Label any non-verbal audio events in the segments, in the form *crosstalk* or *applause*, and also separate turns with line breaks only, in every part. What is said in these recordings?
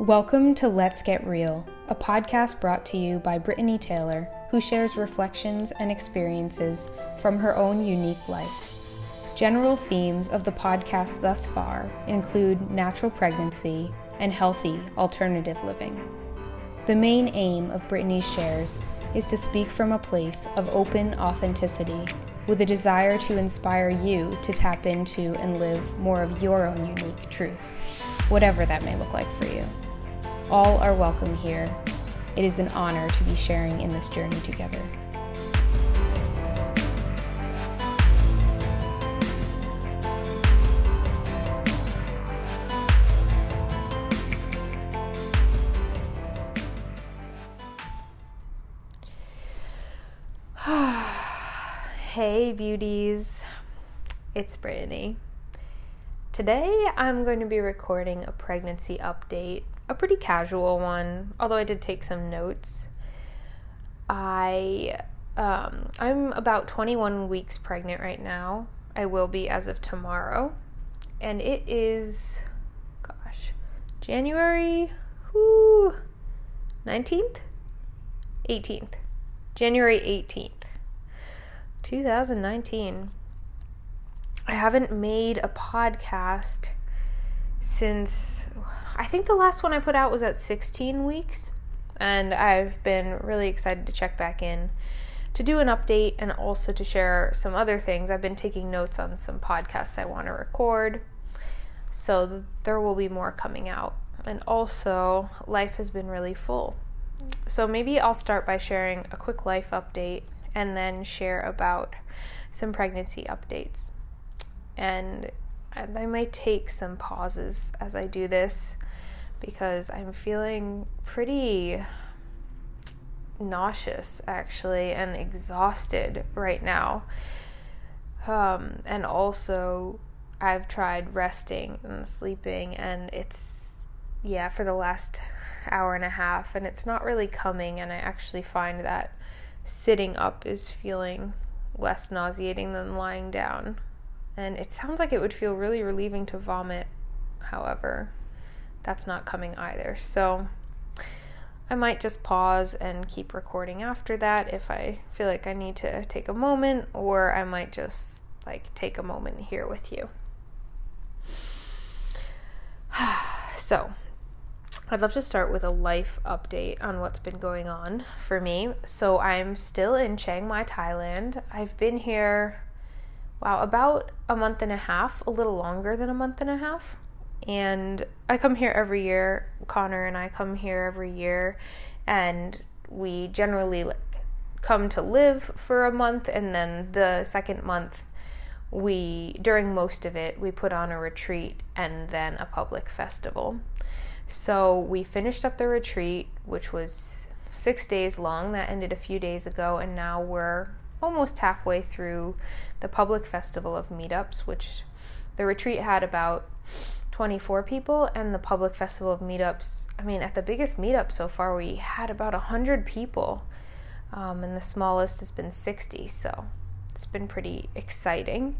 Welcome to Let's Get Real, a podcast brought to you by Brittany Taylor, who shares reflections and experiences from her own unique life. General themes of the podcast thus far include natural pregnancy and healthy alternative living. The main aim of Brittany's shares is to speak from a place of open authenticity with a desire to inspire you to tap into and live more of your own unique truth, whatever that may look like for you. All are welcome here. It is an honor to be sharing in this journey together. *sighs* hey, beauties. It's Brittany. Today I'm going to be recording a pregnancy update a pretty casual one, although I did take some notes. I um, I'm about 21 weeks pregnant right now. I will be as of tomorrow, and it is, gosh, January, whoo, 19th, 18th, January 18th, 2019. I haven't made a podcast since I think the last one I put out was at 16 weeks, and I've been really excited to check back in to do an update and also to share some other things. I've been taking notes on some podcasts I want to record, so there will be more coming out. And also, life has been really full. So maybe I'll start by sharing a quick life update and then share about some pregnancy updates. And I might take some pauses as I do this because I'm feeling pretty nauseous actually and exhausted right now. Um, and also, I've tried resting and sleeping, and it's, yeah, for the last hour and a half, and it's not really coming. And I actually find that sitting up is feeling less nauseating than lying down. And it sounds like it would feel really relieving to vomit, however that's not coming either. So I might just pause and keep recording after that if I feel like I need to take a moment, or I might just like take a moment here with you. *sighs* so, I'd love to start with a life update on what's been going on for me. So, I'm still in Chiang Mai, Thailand. I've been here, wow, about a month and a half, a little longer than a month and a half and I come here every year. Connor and I come here every year, and we generally like come to live for a month, and then the second month, we during most of it we put on a retreat and then a public festival. So we finished up the retreat, which was six days long. That ended a few days ago, and now we're almost halfway through the public festival of meetups, which the retreat had about 24 people and the public festival of meetups i mean at the biggest meetup so far we had about 100 people um, and the smallest has been 60 so it's been pretty exciting.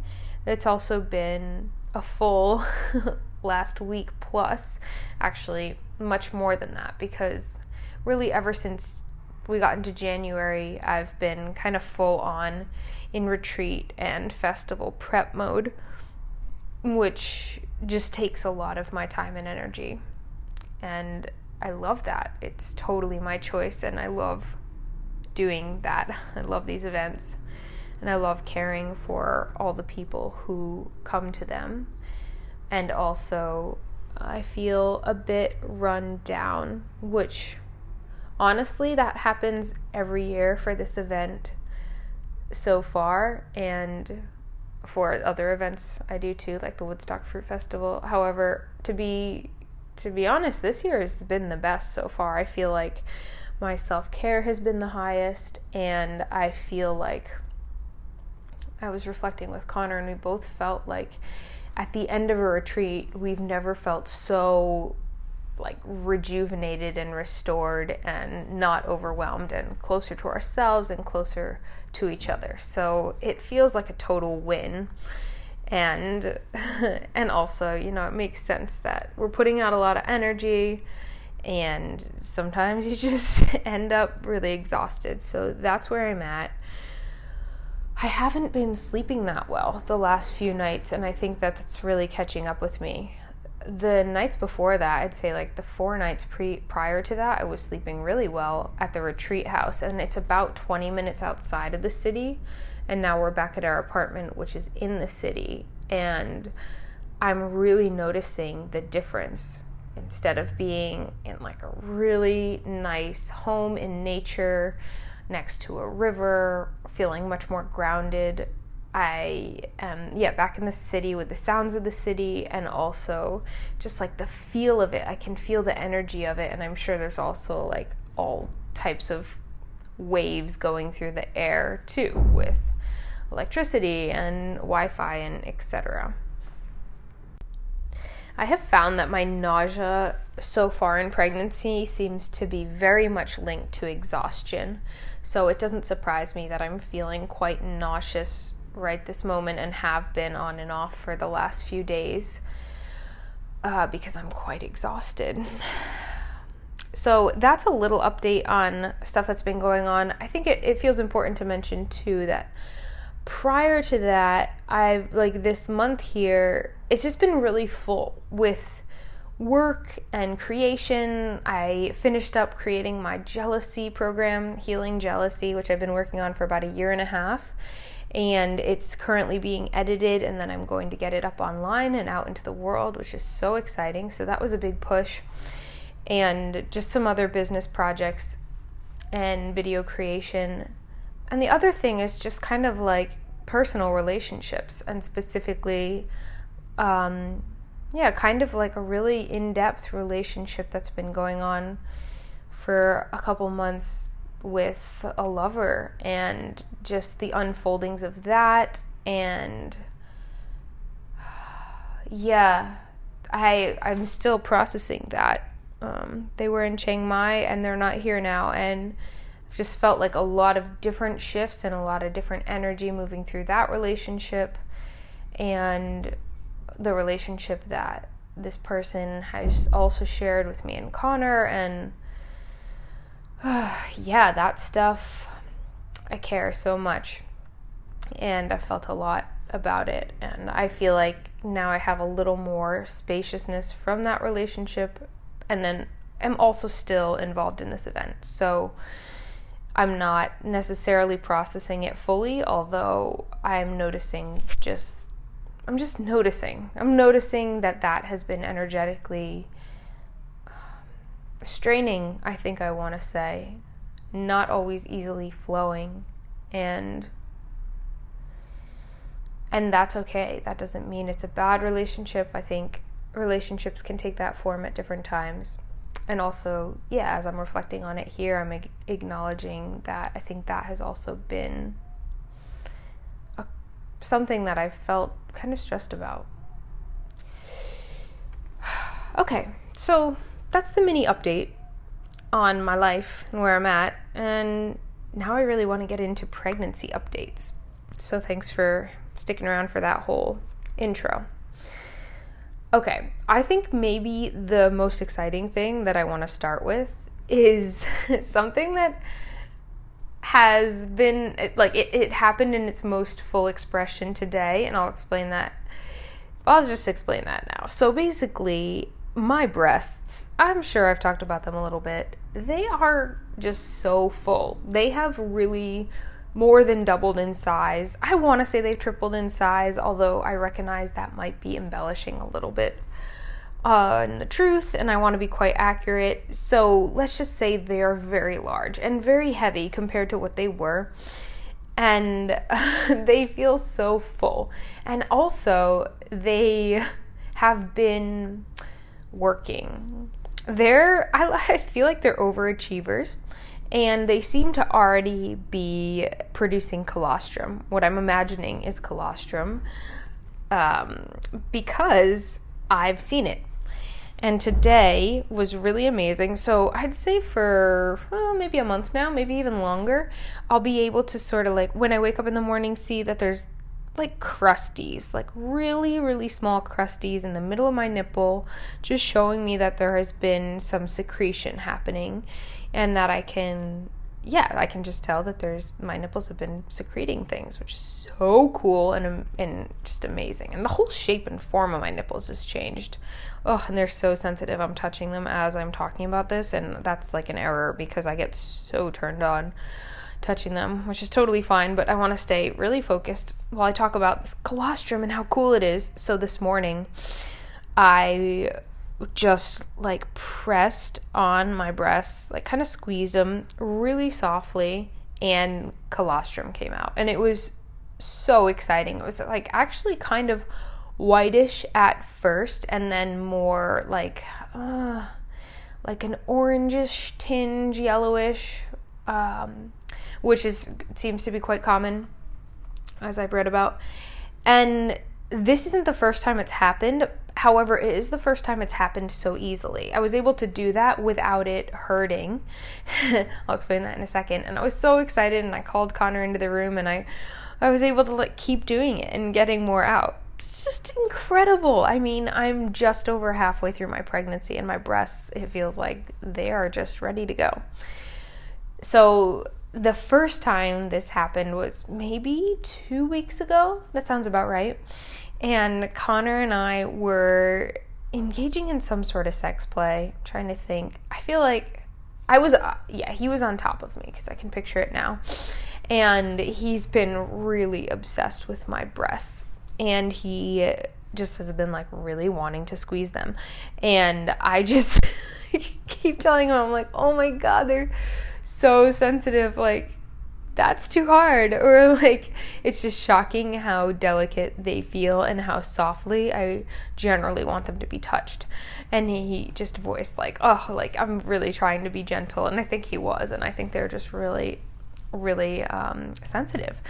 It's also been a full *laughs* last week plus actually much more than that because really ever since we got into january i've been kind of full on in retreat and festival prep mode which just takes a lot of my time and energy. And I love that. It's totally my choice, and I love doing that. *laughs* I love these events, and I love caring for all the people who come to them. And also, I feel a bit run down, which honestly, that happens every year for this event so far. And for other events I do too, like the Woodstock Fruit Festival. However, to be to be honest, this year has been the best so far. I feel like my self care has been the highest, and I feel like I was reflecting with Connor, and we both felt like at the end of a retreat, we've never felt so like rejuvenated and restored and not overwhelmed and closer to ourselves and closer to each other. So it feels like a total win. And *laughs* and also, you know, it makes sense that we're putting out a lot of energy And sometimes you *laughs* just end up really exhausted. So that's where I'm at. I haven't been sleeping that well the last few nights, and I think that that's really catching up with me. The nights before that, I'd say like the four nights pre prior to that, I was sleeping really well at the retreat house, and it's about 20 minutes outside of the city. And now we're back at our apartment, which is in the city, and I'm really noticing the difference. Instead of being in like a really nice home in nature, next to a river, feeling much more grounded. I am, yeah, back in the city with the sounds of the city and also just like the feel of it. I can feel the energy of it. And I'm sure there's also like all types of waves going through the air too with electricity and Wi Fi and etc. I have found that my nausea so far in pregnancy seems to be very much linked to exhaustion. So it doesn't surprise me that I'm feeling quite nauseous right this moment and have been on and off for the last few days uh, because I'm quite exhausted. So that's a little update on stuff that's been going on. I think it, it feels important to mention too that prior to that, I like this month here, it's just been really full with work and creation. I finished up creating my jealousy program, Healing Jealousy, which I've been working on for about a year and a half. And it's currently being edited, and then I'm going to get it up online and out into the world, which is so exciting. So that was a big push. And just some other business projects and video creation. And the other thing is just kind of like personal relationships, and specifically, um, yeah, kind of like a really in depth relationship that's been going on for a couple months with a lover and just the unfoldings of that and *sighs* yeah i i'm still processing that. Um, they were in chiang mai and they're not here now and I've just felt like a lot of different shifts and a lot of different energy moving through that relationship and the relationship that this person has also shared with me and Connor and *sighs* yeah, that stuff I care so much and I felt a lot about it and I feel like now I have a little more spaciousness from that relationship and then I'm also still involved in this event. So I'm not necessarily processing it fully, although I'm noticing just I'm just noticing. I'm noticing that that has been energetically straining, I think I want to say, not always easily flowing and and that's okay. That doesn't mean it's a bad relationship. I think relationships can take that form at different times. And also, yeah, as I'm reflecting on it here, I'm acknowledging that I think that has also been something that I've felt kind of stressed about. *sighs* okay, so that's the mini update on my life and where I'm at. And now I really want to get into pregnancy updates. So thanks for sticking around for that whole intro. Okay, I think maybe the most exciting thing that I want to start with is *laughs* something that has been like it, it happened in its most full expression today and i'll explain that i'll just explain that now so basically my breasts i'm sure i've talked about them a little bit they are just so full they have really more than doubled in size i want to say they've tripled in size although i recognize that might be embellishing a little bit uh, the truth, and I want to be quite accurate. So let's just say they are very large and very heavy compared to what they were. And *laughs* they feel so full. And also, they have been working. They're, I, *laughs* I feel like they're overachievers and they seem to already be producing colostrum. What I'm imagining is colostrum um, because I've seen it. And today was really amazing. So I'd say for well, maybe a month now, maybe even longer, I'll be able to sort of like when I wake up in the morning see that there's like crusties, like really, really small crusties in the middle of my nipple, just showing me that there has been some secretion happening and that I can yeah, I can just tell that there's my nipples have been secreting things, which is so cool and and just amazing. And the whole shape and form of my nipples has changed. Oh, and they're so sensitive. I'm touching them as I'm talking about this, and that's like an error because I get so turned on touching them, which is totally fine. But I want to stay really focused while I talk about this colostrum and how cool it is. So this morning, I just like pressed on my breasts, like kind of squeezed them really softly, and colostrum came out. And it was so exciting. It was like actually kind of whitish at first, and then more like, uh, like an orangish tinge, yellowish, um, which is seems to be quite common, as I've read about. And this isn't the first time it's happened, However, it is the first time it's happened so easily. I was able to do that without it hurting. *laughs* I'll explain that in a second. And I was so excited and I called Connor into the room and I I was able to like keep doing it and getting more out. It's just incredible. I mean, I'm just over halfway through my pregnancy and my breasts, it feels like they are just ready to go. So, the first time this happened was maybe 2 weeks ago. That sounds about right and Connor and I were engaging in some sort of sex play. I'm trying to think. I feel like I was, uh, yeah, he was on top of me because I can picture it now. And he's been really obsessed with my breasts. And he just has been like really wanting to squeeze them. And I just *laughs* keep telling him, I'm like, oh my God, they're so sensitive. Like, that's too hard. *laughs* Or like it's just shocking how delicate they feel and how softly I generally want them to be touched. And he just voiced like oh like I'm really trying to be gentle. And I think he was and I think they're just really really um, sensitive.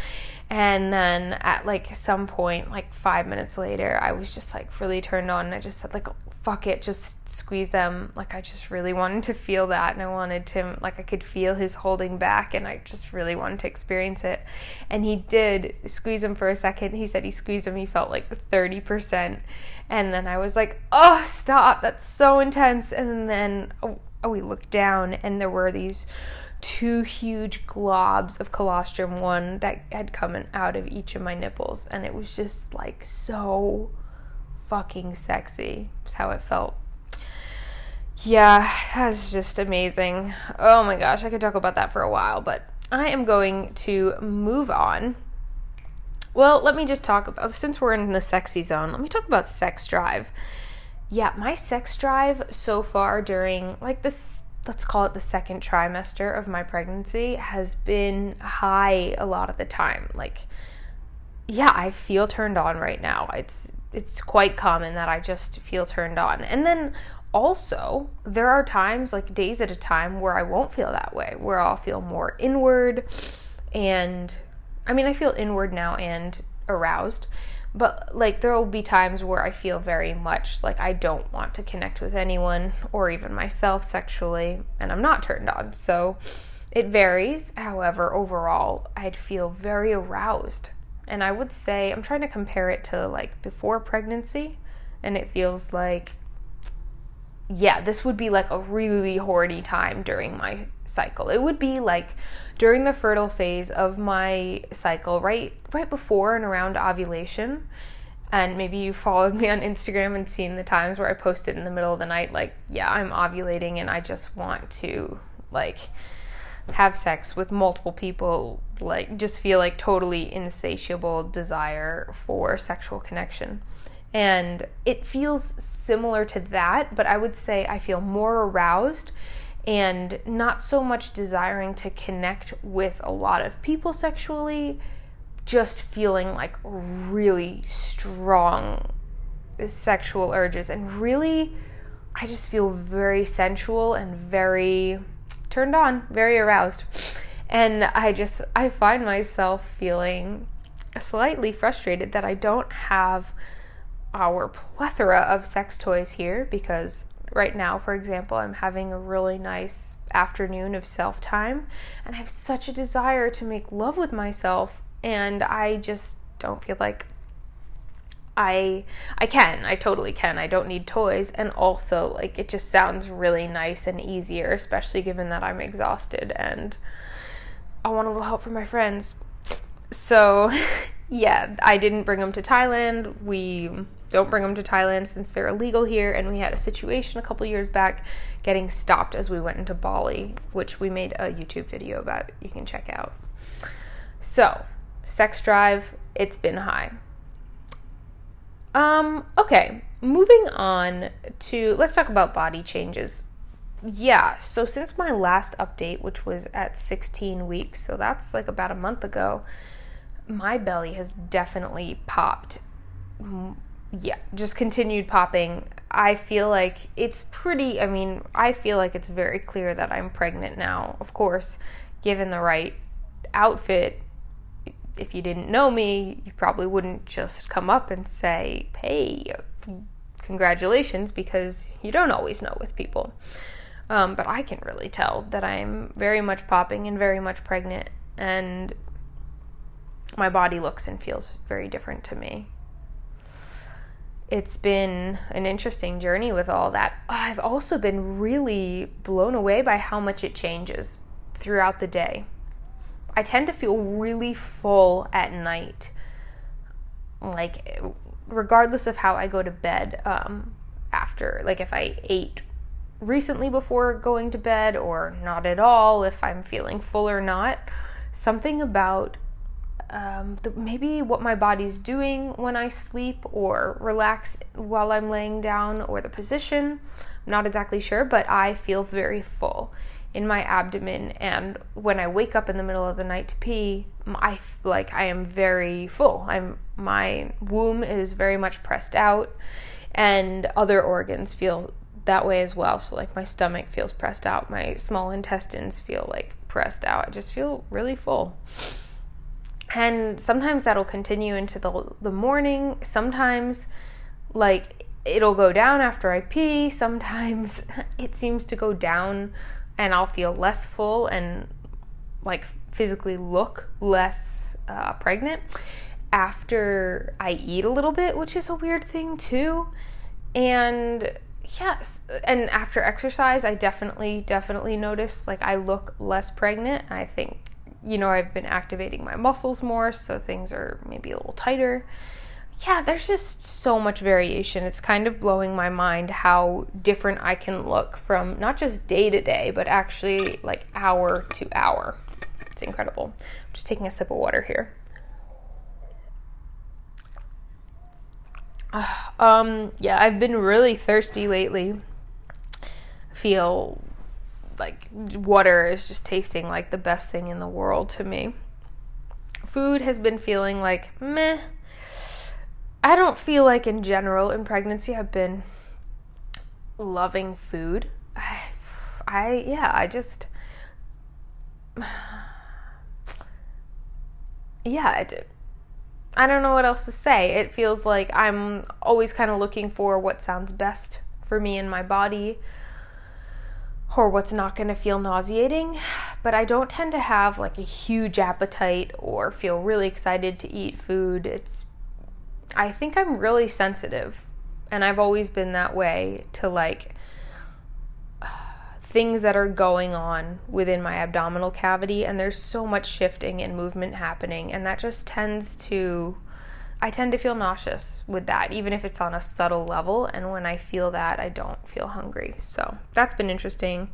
And then at like some point like five minutes later I was just like really turned on. And I just said like fuck it, just squeeze them. Like I just really wanted to feel that and I wanted to like I could feel his holding back and I just really wanted to experience it. And he did squeeze him for a second. He said he squeezed him, he felt like 30%. And then I was like, "Oh, stop. That's so intense." And then oh, oh we looked down and there were these two huge globs of colostrum one that had come out of each of my nipples and it was just like so fucking sexy. That's how it felt. Yeah, that's just amazing. Oh my gosh, I could talk about that for a while, but I am going to move on. Well, let me just talk about since we're in the sexy zone, let me talk about sex drive. Yeah, my sex drive so far during like this let's call it the second trimester of my pregnancy has been high a lot of the time. Like yeah, I feel turned on right now. It's it's quite common that I just feel turned on. And then also, there are times, like days at a time, where I won't feel that way, where I'll feel more inward. And I mean, I feel inward now and aroused, but like there will be times where I feel very much like I don't want to connect with anyone or even myself sexually, and I'm not turned on. So it varies. However, overall, I'd feel very aroused and I would say, I'm trying to compare it to like before pregnancy, and it feels like, yeah, this would be like a really horny time during my cycle. It would be like during the fertile phase of my cycle, right right before and around ovulation. And maybe you followed me on Instagram and seen the times where I posted in the middle of the night, like, yeah, I'm ovulating and I just want to like have sex with multiple people, like just feel like totally insatiable desire for sexual connection. And it feels similar to that, but I would say I feel more aroused and not so much desiring to connect with a lot of people sexually, just feeling like really strong sexual urges. And really, I just feel very sensual and very turned on, very aroused. And I just, I find myself feeling slightly frustrated that I don't have our plethora of sex toys here because right now, for example, I'm having a really nice afternoon of self time and I have such a desire to make love with myself. And I just don't feel like I I can. I totally can. I don't need toys and also like it just sounds really nice and easier, especially given that I'm exhausted and I want a little help from my friends. So, *laughs* yeah, I didn't bring them to Thailand. We don't bring them to Thailand since they're illegal here and we had a situation a couple years back getting stopped as we went into Bali, which we made a YouTube video about. You can check out. So, sex drive, it's been high um, okay, moving on to let's talk about body changes. Yeah, so since my last update, which was at 16 weeks, so that's like about a month ago, my belly has definitely popped. Yeah, just continued popping. I feel like it's pretty, I mean, I feel like it's very clear that I'm pregnant now. Of course, given the right outfit, if you didn't know me, you probably wouldn't just come up and say, hey, congratulations, because you don't always know with people. Um, but I can really tell that I'm very much popping and very much pregnant, and my body looks and feels very different to me. It's been an interesting journey with all that. I've also been really blown away by how much it changes throughout the day. I tend to feel really full at night. Like, regardless of how I go to bed um, after, like, if I ate recently before going to bed or not at all, if I'm feeling full or not, something about um, the, maybe what my body's doing when I sleep or relax while I'm laying down or the position. I'm not exactly sure, but I feel very full in my abdomen and when I wake up in the middle of the night to pee, I like I am very full. I'm my womb is very much pressed out and other organs feel that way as well. So like my stomach feels pressed out, my small intestines feel like pressed out. I just feel really full. And sometimes that'll continue into the the morning. Sometimes like it'll go down after I pee. Sometimes *laughs* it seems to go down and I'll feel less full and like physically look less uh, pregnant after I eat a little bit, which is a weird thing too. And yes, and after exercise, I definitely, definitely notice like I look less pregnant. I think, you know, I've been activating my muscles more, so things are maybe a little tighter yeah, there's just so much variation. It's kind of blowing my mind how different I can look from not just day to day, but actually like hour to hour. It's incredible. I'm just taking a sip of water here. *sighs* Um, yeah, I've been really thirsty lately. Feel like water is just tasting like the best thing in the world to me. Food has been feeling like meh I don't feel like in general in pregnancy I've been loving food. I, I yeah, I just *sighs* yeah, I did. I don't know what else to say. It feels like I'm always kind of looking for what sounds best for me and my body or what's not going to feel nauseating. But I don't tend to have like a huge appetite or feel really excited to eat food. It's I think I'm really sensitive, and I've always been that way to like things that are going on within my abdominal cavity, and there's so much shifting and movement happening, and that just tends to. I tend to feel nauseous with that, even if it's on a subtle level. And when I feel that, I don't feel hungry. So that's been interesting.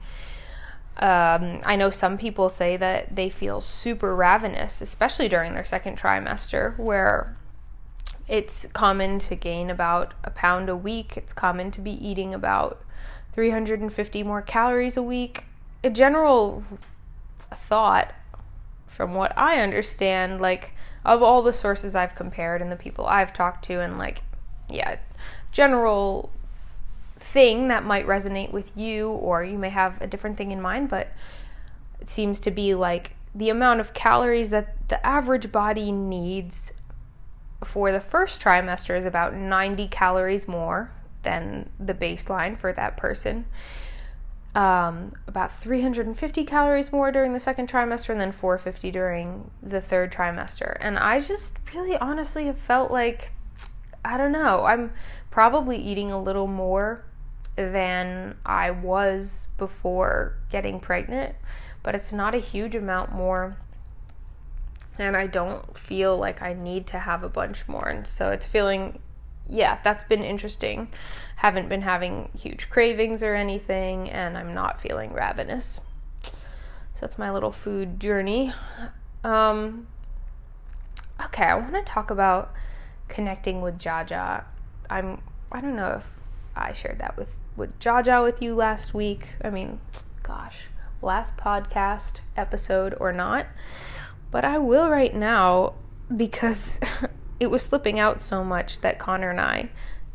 Um, I know some people say that they feel super ravenous, especially during their second trimester, where it's common to gain about a pound a week. It's common to be eating about 350 more calories a week. A general thought, from what I understand, like of all the sources I've compared and the people I've talked to, and like, yeah, general thing that might resonate with you, or you may have a different thing in mind, but it seems to be like the amount of calories that the average body needs for the first trimester is about 90 calories more than the baseline for that person. um, about 350 calories more during the second trimester and then 450 during the third trimester. And I just really honestly have felt like, I don't know, I'm probably eating a little more than I was before getting pregnant, but it's not a huge amount more. And I don't feel like I need to have a bunch more. And so it's feeling, yeah, that's been interesting haven't been having huge cravings or anything, and I'm not feeling ravenous. So that's my little food journey. Um, okay, I want to talk about connecting with Jaja. I'm I don't know if I shared that with with Jaja with you last week. I mean, gosh, last podcast episode or not, but I will right now because *laughs* it was slipping out so much that Connor and I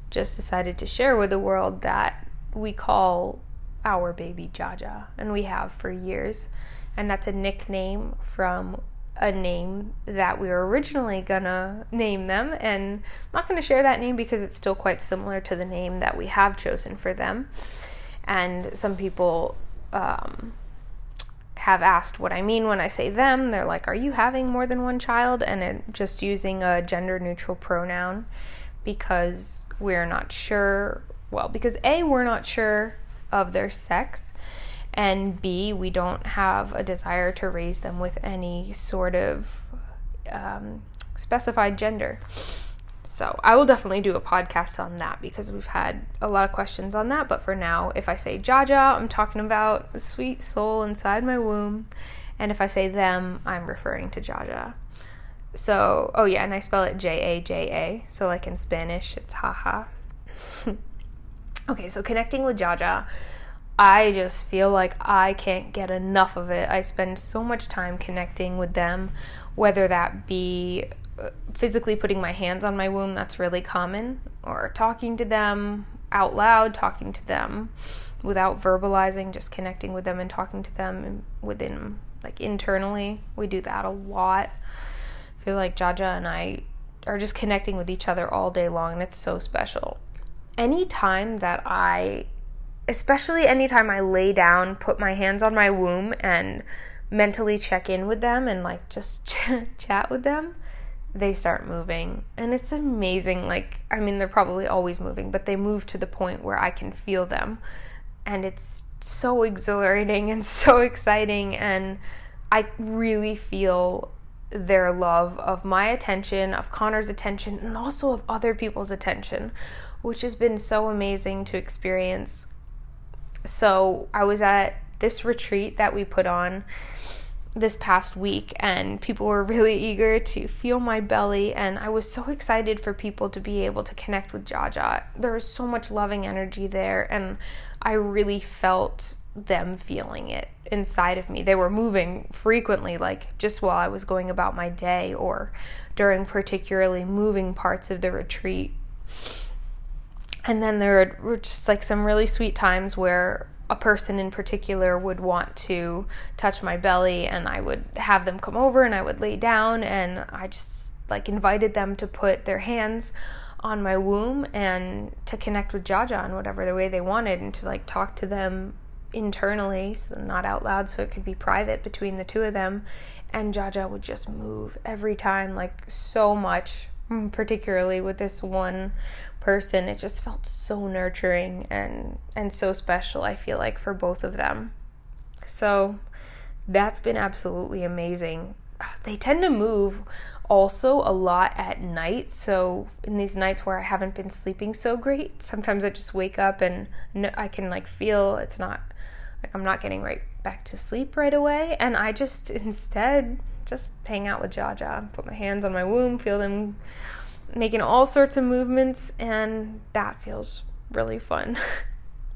just decided to share with the world that we call our baby Jaja, and we have for years. And that's a nickname from a name that we were originally gonna name them. And I'm not gonna share that name because it's still quite similar to the name that we have chosen for them. And some people um, have asked what I mean when I say them. They're like, Are you having more than one child? And it, just using a gender neutral pronoun because we're not sure. Well, because A, we're not sure of their sex, and B, we don't have a desire to raise them with any sort of um, specified gender. So I will definitely do a podcast on that because we've had a lot of questions on that. But for now, if I say Jaja, I'm talking about the sweet soul inside my womb. And if I say them, I'm referring to Jaja. So, oh yeah, and I spell it J A J A. So, like in Spanish, it's haha. *laughs* okay, so connecting with Jaja, I just feel like I can't get enough of it. I spend so much time connecting with them, whether that be physically putting my hands on my womb, that's really common, or talking to them out loud, talking to them without verbalizing, just connecting with them and talking to them within, like internally. We do that a lot feel like Jaja and I are just connecting with each other all day long, and it's so special. Anytime that I, especially anytime I lay down, put my hands on my womb, and mentally check in with them and like just ch- *laughs* chat with them, they start moving. And it's amazing. Like, I mean, they're probably always moving, but they move to the point where I can feel them. And it's so exhilarating and *laughs* so exciting. And I really feel their love of my attention, of Connor's attention, and also of other people's attention, which has been so amazing to experience. So, I was at this retreat that we put on this past week, and people were really *laughs* eager to feel my belly, and I was so excited for people to be able to connect with Jaja. There was so much loving energy there, and I really felt them feeling it inside of me. They were moving frequently, like just while I was going about my day or during particularly moving parts of the retreat. And then there were just like some really sweet times where a person in particular would want to touch my belly and I would have them come over and I would lay down and I just like invited them to put their hands on my womb and to connect with Jaja in whatever the way they wanted and to like talk to them internally, so not out loud, so it could be private between the two of them. And Jaja would just move every time, like so much, Mm, particularly with this one person. It just felt so nurturing and and so special. I feel like for both of them. So that's been absolutely amazing. Ah, they tend to move also a lot at night. So in these nights where I haven't been sleeping so great, sometimes I just wake up and I can like feel it's not like I'm not getting right back to sleep right away. And I just *laughs* instead just hang out with Jaja, put my hands on my womb, feel them making all sorts of movements, and that feels really fun.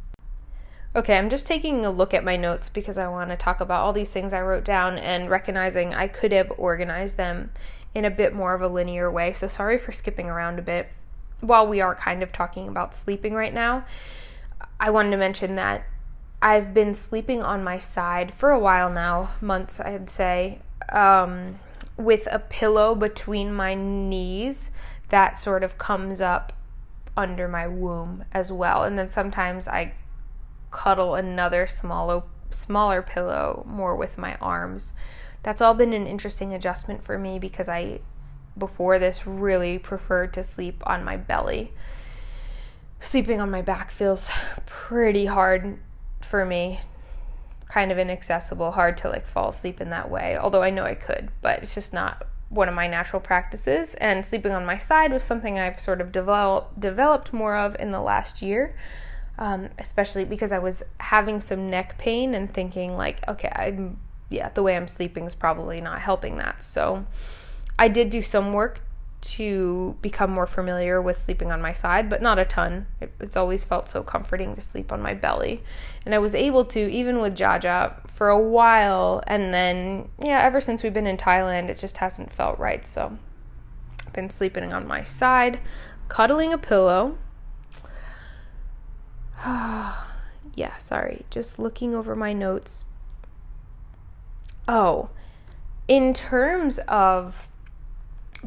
*laughs* okay, I'm just taking a look at my notes because I want to talk about all these things I wrote down and recognizing I could have organized them in a bit more of a linear way. So sorry for skipping around a bit. While we are kind of talking about sleeping right now, I wanted to mention that I've been sleeping on my side for a while now, months I'd say, um, with a pillow between my knees that sort of comes up under my womb as well. And then sometimes I cuddle another smaller smaller pillow more with my arms. That's all been an interesting adjustment for me because I before this really preferred to sleep on my belly. Sleeping on my back feels pretty hard for me. Kind of inaccessible, hard to like fall asleep in that way. Although I know I could, but it's just not one of my natural practices. And sleeping on my side was something I've sort of developed developed more of in the last year. Um, especially because I was having some neck pain and thinking like, okay, I'm yeah, the way I'm sleeping is probably not helping that. So I did do some work to become more familiar with sleeping on my side, but not a ton. It, it's always felt so comforting to sleep on my belly. And I was able to, even with Jaja, for a while. And then, yeah, ever since we've been in Thailand, it just hasn't felt right. So I've been sleeping on my side, cuddling a pillow. *sighs* yeah, sorry. Just looking over my notes. Oh, in terms of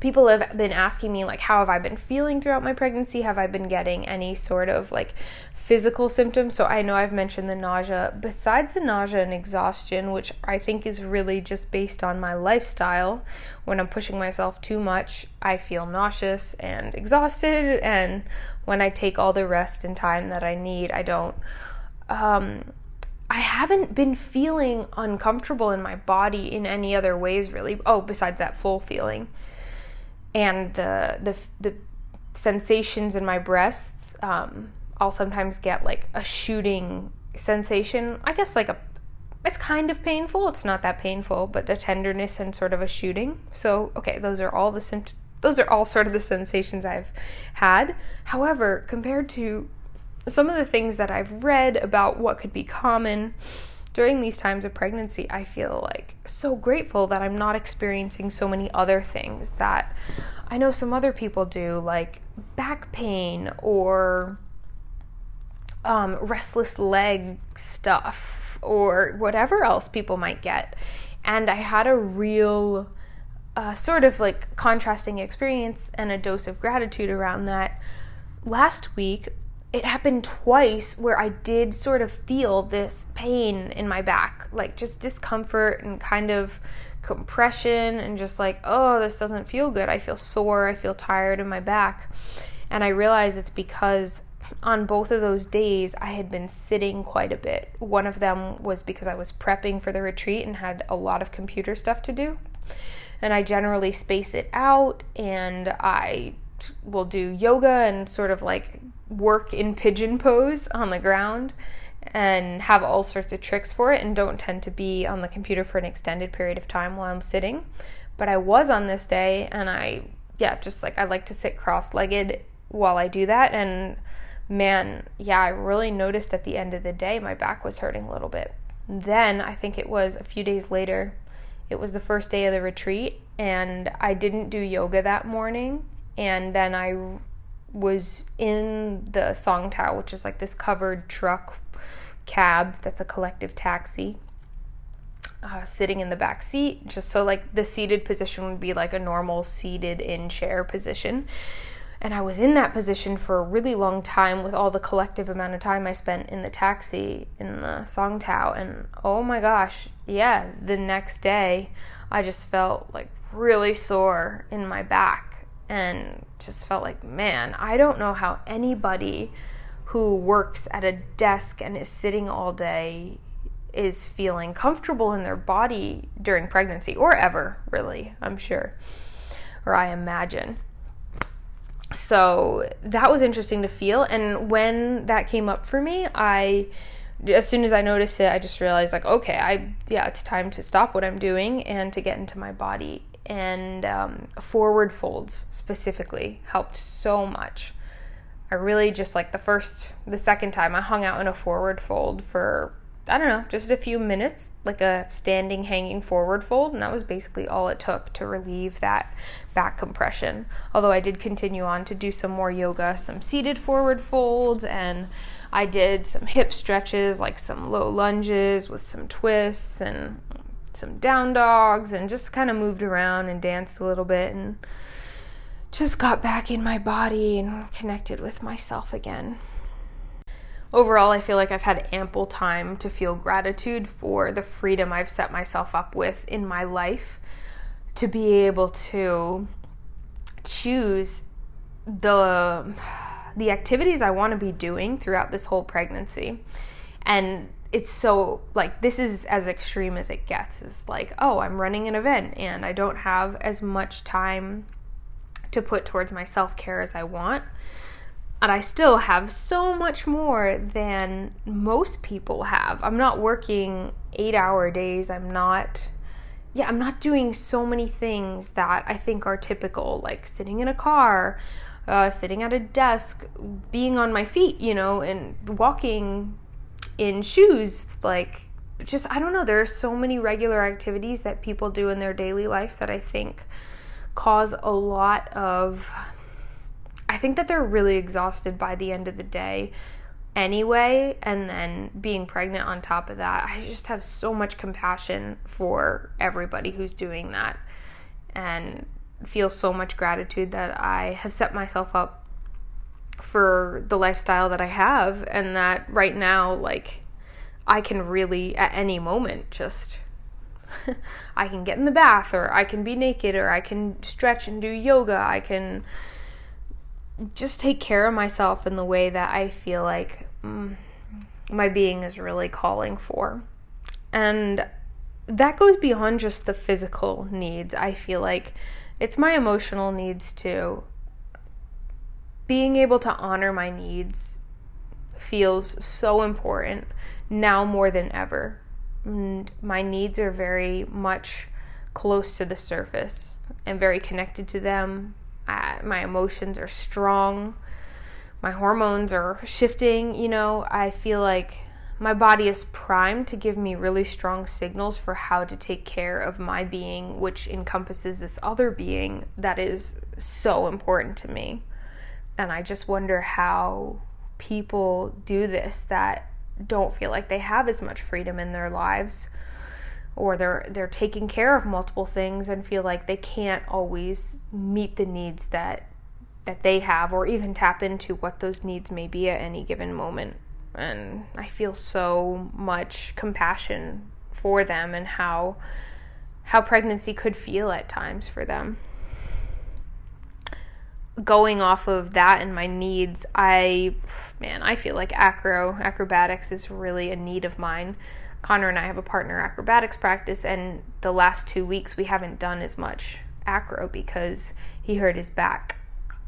people have been asking me like how have i been feeling throughout my pregnancy? Have i been getting any sort of like physical symptoms? So i know i've mentioned the nausea. Besides the nausea and exhaustion which i think is really just based on my lifestyle when i'm pushing myself too much i feel nauseous and exhausted. And when i take all the rest and time that i need i don't um, I haven't been feeling uncomfortable in my body in any other ways, really. Oh, besides that full feeling and the the the sensations in my breasts. Um, I'll sometimes get like a shooting sensation. I guess like a it's kind of painful. It's not that painful, but a tenderness and sort of a shooting. So, okay, those are all the symptoms. Those are all sort of the sensations I've had. However, compared to some of the things that I've read about what could be common during these times of pregnancy, I feel like so grateful that I'm not experiencing so many other things that I know some other people do, like back pain or um, restless leg stuff or whatever else people might get. And I had a real uh, sort of like contrasting experience and a dose of gratitude around that. Last week, it happened twice where I did sort of feel this pain in my back, like just discomfort and kind of compression, and just like, oh, this doesn't feel good. I feel sore, I feel tired in my back. And I realized it's because on both of those days I had been sitting quite a bit. One of them was because I was prepping for the retreat and had a lot of computer stuff to do. And I generally space it out and I will do yoga and sort of like work in pigeon pose on the ground and have all sorts of tricks for it and don't tend to be on the computer for an extended period of time while I'm sitting. But I was on this day and I, yeah, just like I like to sit cross legged while I do that. And man, yeah, I really noticed at the end of the day my back was hurting a little bit. Then I think it was a few days later, it was the first day of the retreat, and I didn't do yoga that morning. And then I was in the Songthaew, which is like this covered truck cab that's a collective taxi. Uh, sitting in the back seat, just so like the seated position would be like a normal seated in chair position. And I was in that position for a really long time with all the collective amount of time I spent in the taxi in the Songthaew. And oh my gosh, yeah, the next day I just felt like really sore in my back and just felt like, man, I don't know how anybody who works at a desk and is sitting all day is feeling comfortable in their body during pregnancy or ever, really, I'm sure, or I imagine. So that was interesting to feel. And when that came up for me, I as soon as I noticed it, I just realized like, okay, I yeah, it's time to stop what I'm doing and to get into my body and um, forward folds specifically helped so much. I really just like the first, the second time I hung out in a forward fold for, I don't know, just a few minutes, like a standing hanging forward fold, and that was basically all it took to relieve that back compression. Although I did continue on to do some more yoga, some seated forward folds, and I did some hip stretches, like some low lunges with some twists and some down dogs and just kind of moved around and danced a little bit and just got back in my body and connected with myself again. overall, I feel like I've had ample time to feel gratitude for the freedom I've set myself up with in my life to be able to choose the the activities I want to be doing throughout this whole pregnancy. And it's so like this is as extreme as it gets. It's like, oh, I'm running an event and I don't have as much time to put towards my self-care as I want. And I still have so much more than most people have. I'm not working 8-hour days. I'm not yeah, I'm not doing so many things that I think are typical, like sitting in a car, uh, sitting at a desk, being on my feet, you know, and walking in shoes. Like, just, I don't know, there are so many regular activities that people do in their daily life that I think cause a lot of. I think that they're really exhausted by the end of the day anyway and then being pregnant on top of that i just have so much compassion for everybody who's doing that and feel so much gratitude that i have set myself up for the lifestyle that i have and that right now like i can really at any moment just *laughs* i can get in the bath or i can be naked or i can stretch and do yoga i can just take care of myself in the way that I feel like mm, my being is really calling for. And that goes beyond just the physical needs. I feel like it's my emotional needs too. Being able to honor my needs feels so important now more than ever. And my needs are very much close to the surface and very connected to them I, my emotions are strong, my hormones are shifting. You know, I feel like my body is primed to give me really strong signals for how to take care of my being, which encompasses this other being that is so important to me. And I just wonder how people do this that don't feel like they have as much freedom in their lives or they're they're taking care of multiple things and feel like they can't always meet the needs that that they have or even tap into what those needs may be at any given moment. And I feel so much compassion for them and how how pregnancy could feel at times for them going off of that and my needs I man I feel like acro acrobatics is really a need of mine Connor and I have a partner acrobatics practice, and the last two weeks we haven't done as much acro because he hurt his back.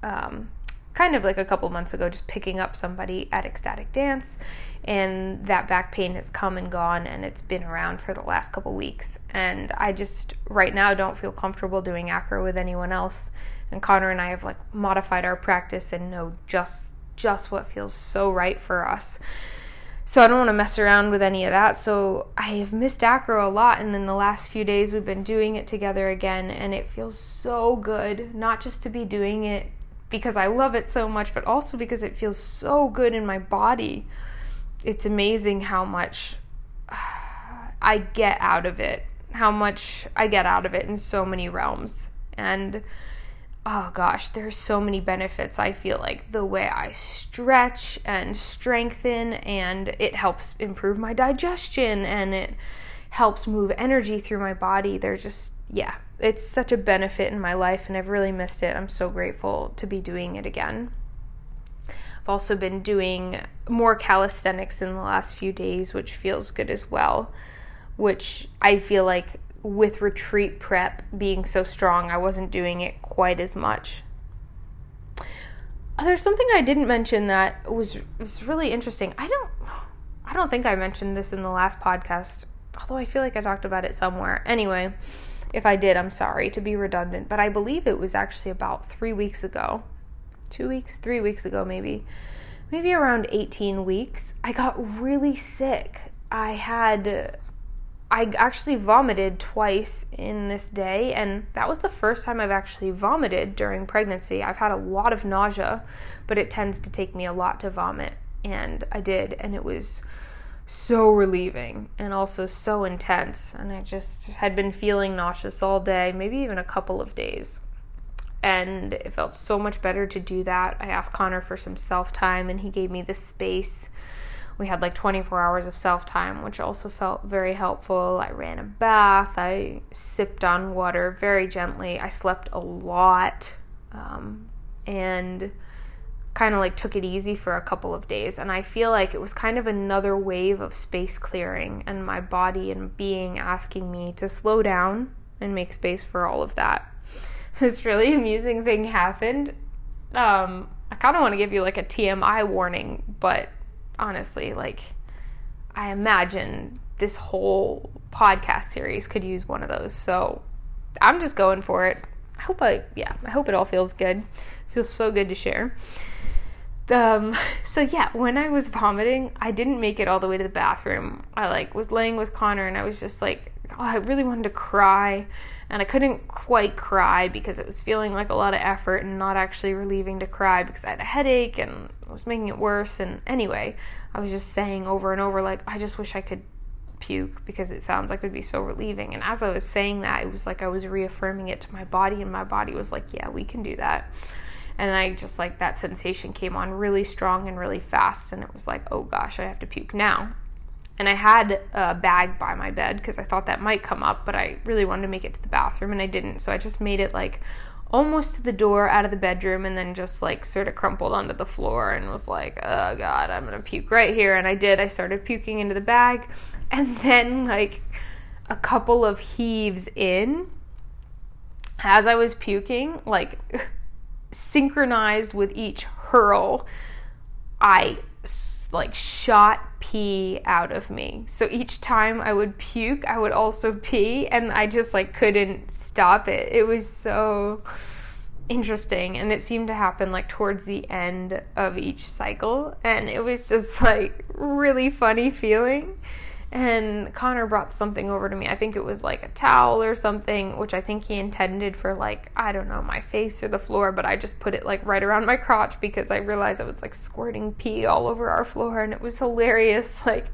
Um, kind of like a couple months ago, just picking up somebody at ecstatic dance, and that back pain has come and gone, and it's been around for the last couple weeks. And I just right now don't feel comfortable doing acro with anyone else. And Connor and I have like modified our practice and know just just what feels so right for us. So I don't want to mess around with any of that. So I have missed acro a lot, and then the last few days we've been doing it together again, and it feels so good. Not just to be doing it because I love it so much, but also because it feels so good in my body. It's amazing how much *sighs* I get out of it, how much I get out of it in so many realms. And oh gosh, there's so many benefits. I feel like the way I stretch and strengthen, and it helps improve my digestion and it helps move energy through my body. There's just, yeah, it's such a benefit in my life, and I've really missed it. I'm so grateful to be doing it again. I've also been doing more calisthenics in the last few days, which feels good as well. Which I feel like with retreat prep being so strong, I wasn't doing it quite as much. Uh, there's something I didn't mention that was was really interesting. I don't I don't think I mentioned this in the last podcast, although I feel like I talked about it somewhere. Anyway, if I did, I'm sorry to be redundant, but I believe it was actually about 3 weeks ago. 2 weeks, 3 weeks ago maybe. Maybe around 18 weeks, I got really sick. I had I actually vomited twice in this day, and that was the first time I've actually vomited during pregnancy. I've had a lot of nausea, but it tends to take me a lot to vomit, and I did, and it was so relieving and also so intense. And I just had been feeling nauseous all day, maybe even a couple of days. And it felt so much better to do that. I asked Connor for some self time, and he gave me the space we had like 24 hours of self time, which also felt very helpful. I ran a bath, I sipped on water very gently, I slept a lot, um, and kind of like took it easy for a couple of days. And I feel like it was kind of another wave of space clearing and my body and being asking me to slow down and make space for all of that. *laughs* This really amusing thing happened. Um, I kind of want to give you like a TMI warning, but honestly, like, I imagine this whole podcast series could use one of those. So I'm just going for it. I hope I, yeah, I hope it all feels good. It feels so good to share. Um, *laughs* so yeah, when I was vomiting, I didn't make it all the way to the bathroom. I like was laying with Connor and I was just like, oh, I really wanted to cry and I couldn't quite cry because it was feeling like a lot of effort and not actually relieving to cry because I had a headache and it was making it worse and anyway, I was just saying over and over like I just wish I could puke because it sounds like it would be so relieving. And as I was saying that, it was like I was reaffirming it to my body and my body was like, yeah, we can do that and I just like that sensation came on really strong and really fast, and it was like, oh gosh, I have to puke now. And I had a bag by my bed because I thought that might come up, but I really wanted to make it to the bathroom and I didn't. So I just made it like almost to the door out of the bedroom and then just like sort of crumpled onto the floor and was like, oh God, I'm gonna puke right here. And I did. I started puking into the bag. And *laughs* then, like, a couple of heaves in, as I was puking, like, *laughs* synchronized with each hurl, I like shot pee out of me. So each time I would puke, I would also pee, and I just like couldn't stop it. It was so interesting, and it seemed to happen like towards the end of each cycle, and it was just like really funny feeling and Connor brought something over to me. I think it was like a towel or something, which I think he intended for like, I don't know, my face or the floor, but I just put it like right around my crotch because I realized I was like squirting pee all over our floor and it was hilarious. *laughs* Like,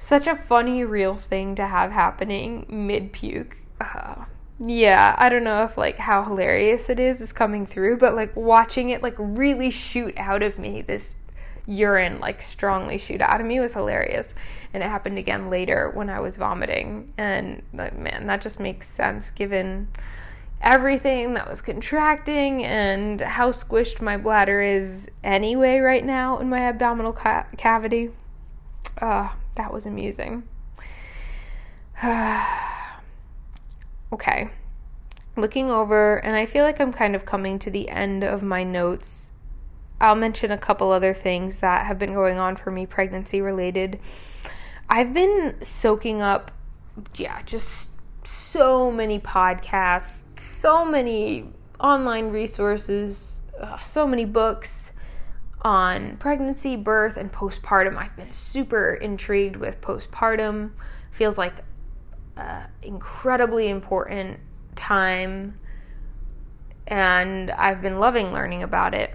such a funny, real thing to have happening mid puke. Uh, yeah, I don't know if like how hilarious it is is coming through, but like watching it like really shoot out of me, this urine like strongly shoot out of me was hilarious. And it happened again later when I was vomiting. And like, man, that just makes sense given everything that was contracting and how squished my bladder is anyway right now in my abdominal ca- cavity. Uh, that was amusing. *sighs* okay. Looking over, and I feel like I'm kind of coming to the end of my notes I'll mention a couple other things that have been going on for me pregnancy related. I've been soaking up, yeah, just so many podcasts, so many online resources, uh, so many books on pregnancy, birth, and postpartum. I've been super intrigued with postpartum. Feels like an incredibly important time, and I've been loving learning about it.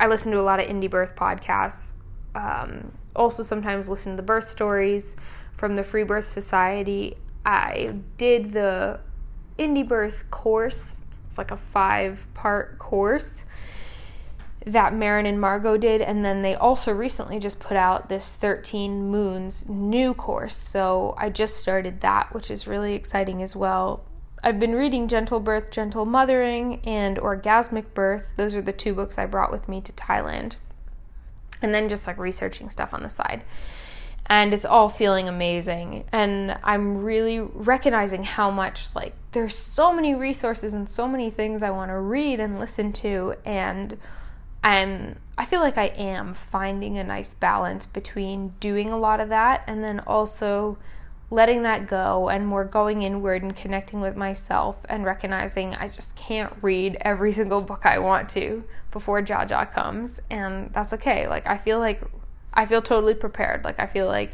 I listen to a lot of indie birth podcasts. Um, also, sometimes listen to the birth stories from the Free Birth Society. I did the indie birth course. It's like a five part course that Maryn and Margo did, and then they also recently just put out this 13 Moons new course. So I just started that, which is really exciting as well. I've been reading Gentle Birth, Gentle Mothering, and Orgasmic Birth. Those are the two books I brought with me to Thailand. And then just like researching stuff on the side. And it's all feeling amazing. And I'm really recognizing how much, like, there's so many resources and so many things I want to read and listen to. And I'm, I feel like I am finding a nice balance between doing a lot of that and then also letting that go and more going inward and connecting with myself and recognizing I just can't read every single book I want to before Jaja comes and that's okay. Like I feel like I feel totally prepared. Like I feel like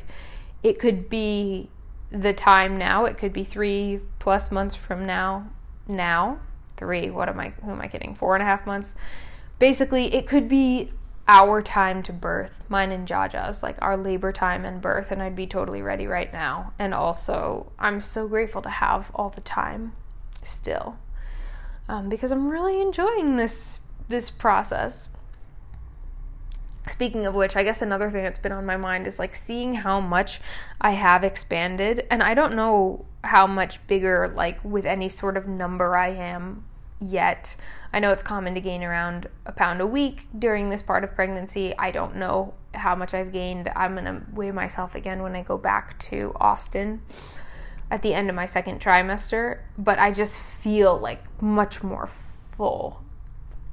it could be the time now. It could be three plus months from now. Now, three. What am I? Who am I kidding? Four and a half months. Basically, it could be our time to birth, mine and Jaja's, like our labor time and birth, and I'd be totally ready right now. And also, I'm so grateful to have all the time still, um, because I'm really enjoying this this process. Speaking of which, I guess another thing that's been on my mind is like seeing how much I have expanded. And I don't know how much bigger, like with any sort of number I am yet. I know it's common to gain around a pound a week during this part of pregnancy. I don't know how much I've gained. I'm going to weigh myself again when I go back to Austin at the end of my second trimester, but I just feel like much more full.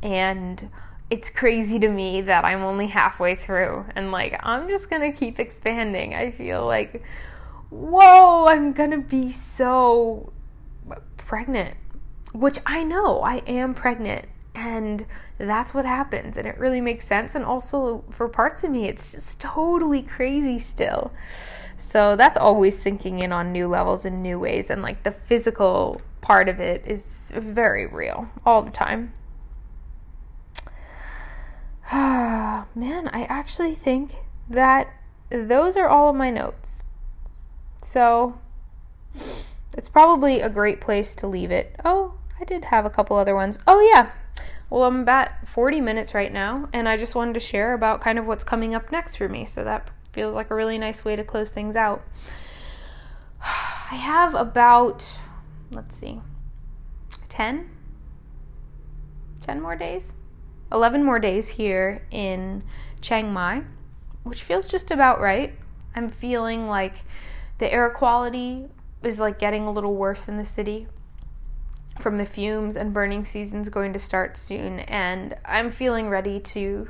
And it's crazy to me that I'm only halfway through and like I'm just gonna keep expanding. I feel like, whoa, I'm gonna be so pregnant, which I know I am pregnant and that's what happens and it really makes sense and also for parts of me it's just totally crazy still so that's always sinking in on new levels and new ways and like the physical part of it is very real all the time *sighs* Man, I actually think that those are all of my notes. So it's probably a great place to leave it. Oh, I did have a couple other ones. Oh, yeah. Well, I'm about 40 minutes right now, and I just wanted to share about kind of what's coming up next for me. So that feels like a really nice way to close things out. *sighs* I have about, let's see, 10? 10 more days? 11 more days here in Chiang Mai, which feels just about right. I'm feeling like the air quality is like getting a little worse in the city from the fumes and burning season's going to start soon and I'm feeling ready to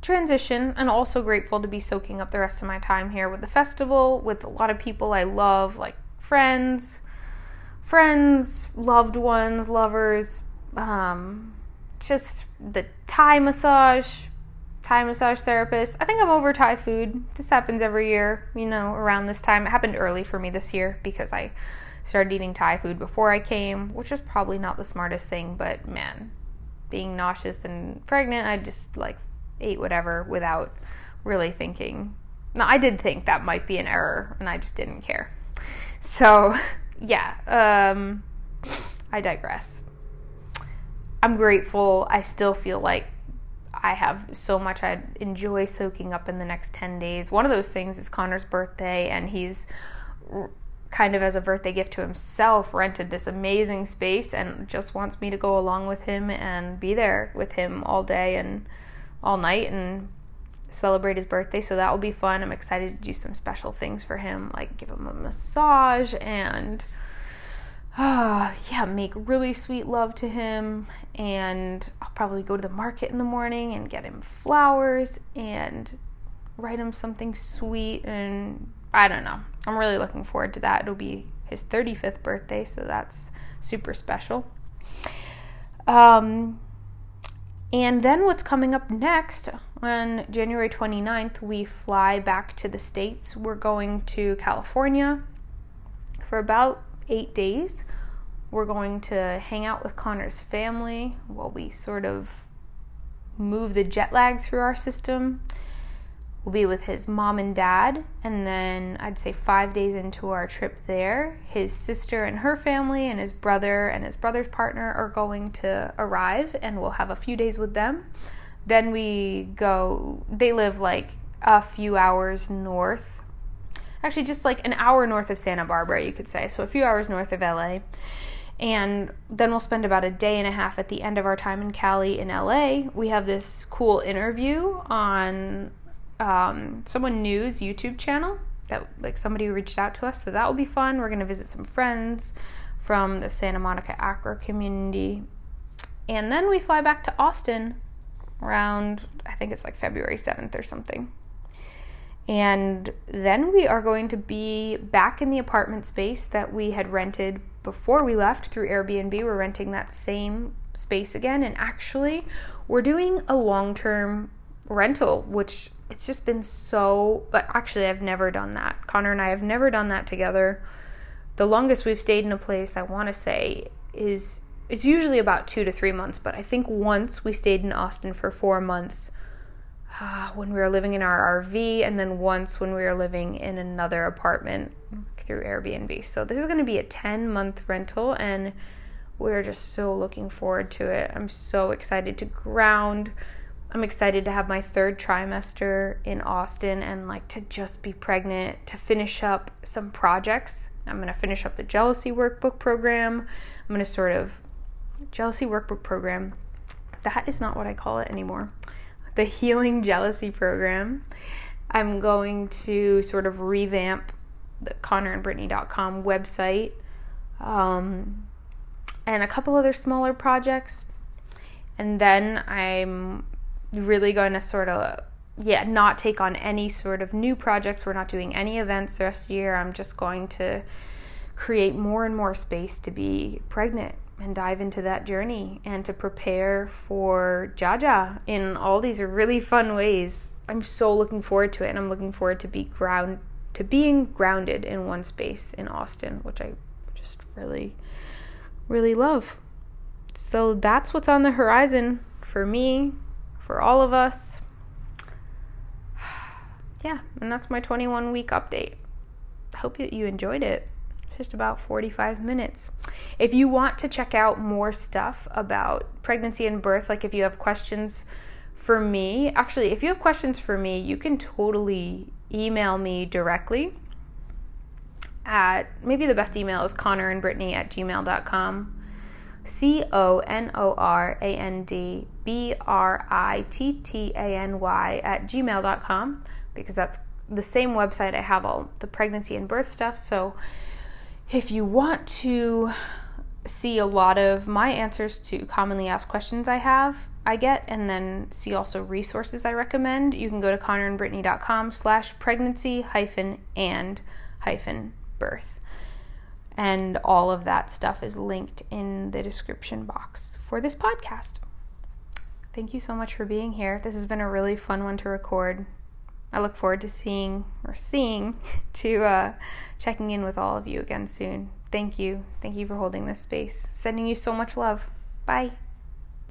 transition and also grateful to be soaking up the rest of my time here with the festival with a lot of people I love like friends friends loved ones lovers um, just the Thai massage, Thai massage therapist. I think I'm over Thai food. This happens every year, you know, around this time. It happened early for me this year because I started eating Thai food before I came, which was probably not the smartest thing, but man, being nauseous and pregnant, I just like ate whatever without really thinking. Now, I did think that might be an error, and I just didn't care. So, *laughs* yeah, um, I digress. I'm grateful. I still feel like I have so much I'd enjoy soaking up in the next 10 days. One of those things is Connor's birthday, and he's kind of as a birthday gift to himself rented this amazing space and just wants me to go along with him and be there with him all day and all night and celebrate his birthday. So that will be fun. I'm excited to do some special things for him, like give him a massage and uh, yeah, make really sweet love to him. And I'll probably go to the market in the morning and get him flowers and write him something sweet. And I don't know. I'm really looking forward to that. It'll be his 35th birthday, so that's super special. Um, and then what's coming up next on January 29th, we fly back to the States. We're going to California for about eight days. We're going to hang out with Connor's family while we sort of move the jet lag through our system. We'll be with his mom and dad, and then I'd say five days into our trip there, his sister and her family, and his brother and his brother's partner are going to arrive, and we'll have a few days with them. Then we go, they live like a few hours north actually just like an hour north of Santa Barbara, you could say. So a few hours north of LA. And then we'll spend about a day and a half at the end of our time in Cali in LA. We have this cool interview on um, someone news YouTube channel that like somebody reached out to us. So that will be fun. We're to visit some friends from the Santa Monica Acro community. And then we fly back to Austin around, I think it's like February 7th or something. And then we are going to be back in the apartment space that we had rented before we left through Airbnb. We're renting that same space again. And actually, we're doing a long term rental, which it's just been so. Actually, I've never done that. Connor and I have never done that together. The longest we've stayed in a place, I want to say, is it's usually about two to three months, but I think once we stayed in Austin for four months uh, when we were living in our RV, and then once when we were living in another apartment through Airbnb. So this is going to be a 10 month rental, and we're just so looking forward to it. I'm so excited to ground I'm excited to have my third trimester in Austin and like to just be pregnant, to finish up some projects. I'm going to finish up the jealousy workbook program. I'm going to sort of jealousy workbook program. That is not what I call it anymore. The healing jealousy program. I'm going to sort of revamp the connorandbrittany.com website um, and a couple other smaller projects. And then I'm really going to sort of yeah, not take on any sort of new projects. We're not doing any events the rest of the year. I'm just going to create more and more space to be pregnant and dive into that journey and to prepare for Jaja in all these really fun ways. I'm so looking forward to it and I'm looking forward to be ground to being grounded in one space in Austin, which I just really really love. So that's what's on the horizon for me, for all of us. *sighs* Yeah, and that's my 21 week update. Hope that you enjoyed it. Just about 45 minutes. If you want to check out more stuff about pregnancy and birth, like if you have questions for me, actually, if you have questions for me, you can totally email me directly at maybe the best email is Connor and Brittany at gmail.com. C O N O R A N D B R I T T A N Y at gmail.com because that's the same website I have all the pregnancy and birth stuff. So if you want to see a lot of my answers to commonly asked questions I have, I get, and then see also resources I recommend, you can go to connorandbrittany.com slash pregnancy hyphen and hyphen birth. And all of that stuff is linked in the description box for this podcast. Thank you so much for being here. This has been a really fun one to record. I look forward to seeing or seeing *laughs* to uh, checking in with all of you again soon. Thank you. Thank you for holding this space. Sending you so much love. Bye.